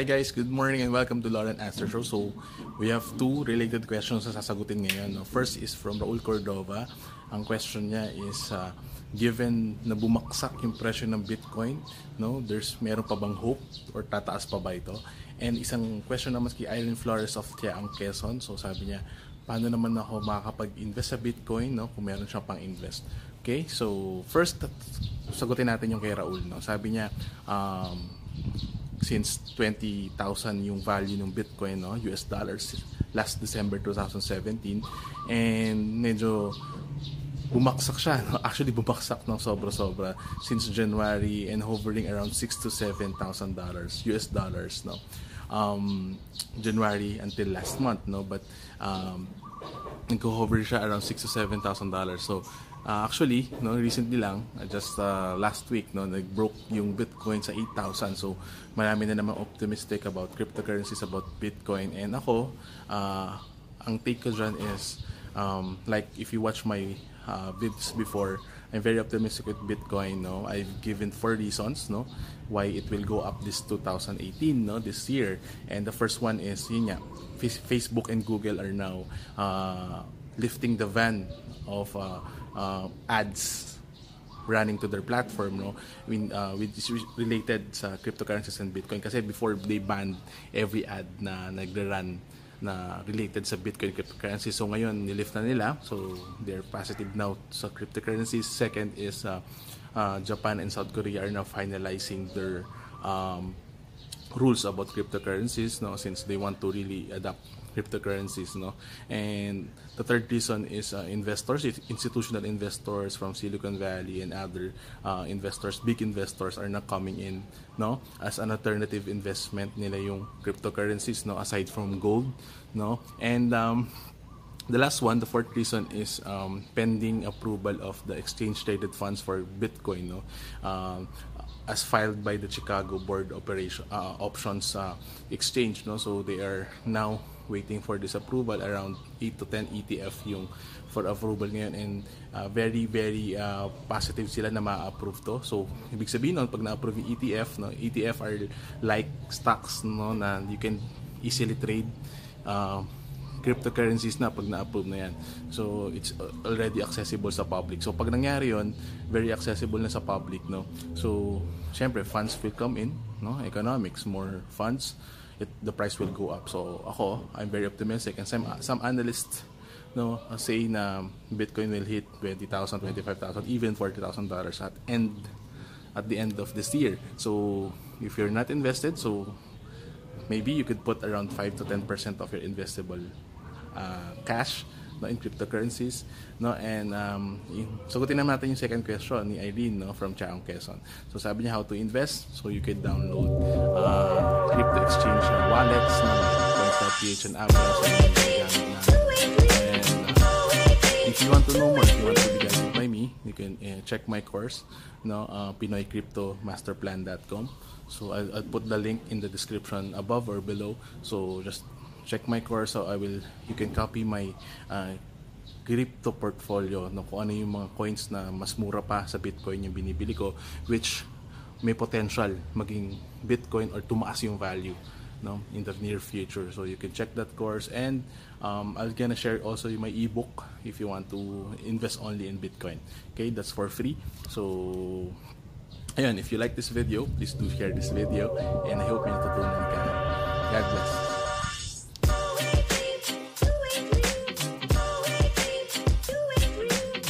Hi guys, good morning and welcome to Lauren Answer Show. So, we have two related questions na sasagutin ngayon. First is from Raul Cordova. Ang question niya is, uh, given na bumaksak yung presyo ng Bitcoin, no, there's meron pa bang hope or tataas pa ba ito? And isang question naman kay Irene Flores of Tiaang Quezon. So, sabi niya, paano naman ako makakapag-invest sa Bitcoin no, kung meron siyang pang-invest? Okay, so first, sagutin natin yung kay Raul. No? Sabi niya, um, since 20,000 yung value ng Bitcoin, no, US dollars last December 2017 and medyo bumaksak siya. No? Actually, bumaksak ng sobra-sobra since January and hovering around 6 to 7,000 dollars, US dollars, no. Um, January until last month, no. But um, nag-hover siya around 6 to 7,000 dollars. So, uh, actually, no, recently lang, uh, just uh, last week, no, nag-broke yung Bitcoin sa 8,000. So, marami na naman optimistic about cryptocurrencies, about Bitcoin. And ako, uh, ang take ko dyan is, um, like, if you watch my uh, vids before, I'm very optimistic with Bitcoin. No, I've given four reasons. No, why it will go up this 2018. No, this year. And the first one is yun nga, Facebook and Google are now uh, lifting the van of uh, uh, ads running to their platform no I mean uh, with related sa cryptocurrencies and Bitcoin kasi before they banned every ad na nagre-run na related sa Bitcoin cryptocurrency. So ngayon, nilift na nila. So they're positive now sa cryptocurrencies. Second is uh, uh, Japan and South Korea are now finalizing their um, rules about cryptocurrencies no since they want to really adopt cryptocurrencies no and the third reason is uh, investors institutional investors from Silicon Valley and other uh, investors big investors are now coming in no as an alternative investment nila yung cryptocurrencies no aside from gold no and um, the last one, the fourth reason is um, pending approval of the exchange traded funds for Bitcoin. No, um, as filed by the Chicago Board Operation uh, Options uh, Exchange no? So they are now waiting for this approval around 8 to 10 ETF yung for approval ngayon. And uh, very very uh, positive sila na ma-approve to. So ibig sabihin nun pag na-approve yung ETF no ETF are like stocks no na you can easily trade uh, cryptocurrencies na pag na-approve na yan. So, it's already accessible sa public. So, pag nangyari yon very accessible na sa public, no? So, syempre, funds will come in, no? Economics, more funds, it, the price will go up. So, ako, I'm very optimistic. And some, some analysts, no, say na Bitcoin will hit 20,000, 25,000, even $40,000 at end at the end of this year. So, if you're not invested, so maybe you could put around 5 to 10% of your investable uh, cash no, in cryptocurrencies. No? And um, yung, sagutin naman natin yung second question ni Irene no, from Chaong Quezon. So sabi niya how to invest. So you can download uh, crypto exchange uh, wallets na coins.ph and Avalanche na. And uh, if you want to know more, if you want to be guided by me, you can uh, check my course, no, uh, PinoyCryptoMasterPlan.com. So I'll, I'll put the link in the description above or below. So just check my course. So I will, you can copy my uh, crypto portfolio no, kung ano yung mga coins na mas mura pa sa Bitcoin yung binibili ko which may potential maging Bitcoin or tumaas yung value no in the near future so you can check that course and um, I'm gonna share also my ebook if you want to invest only in Bitcoin okay that's for free so Ayan, if you like this video, please do share this video and I hope may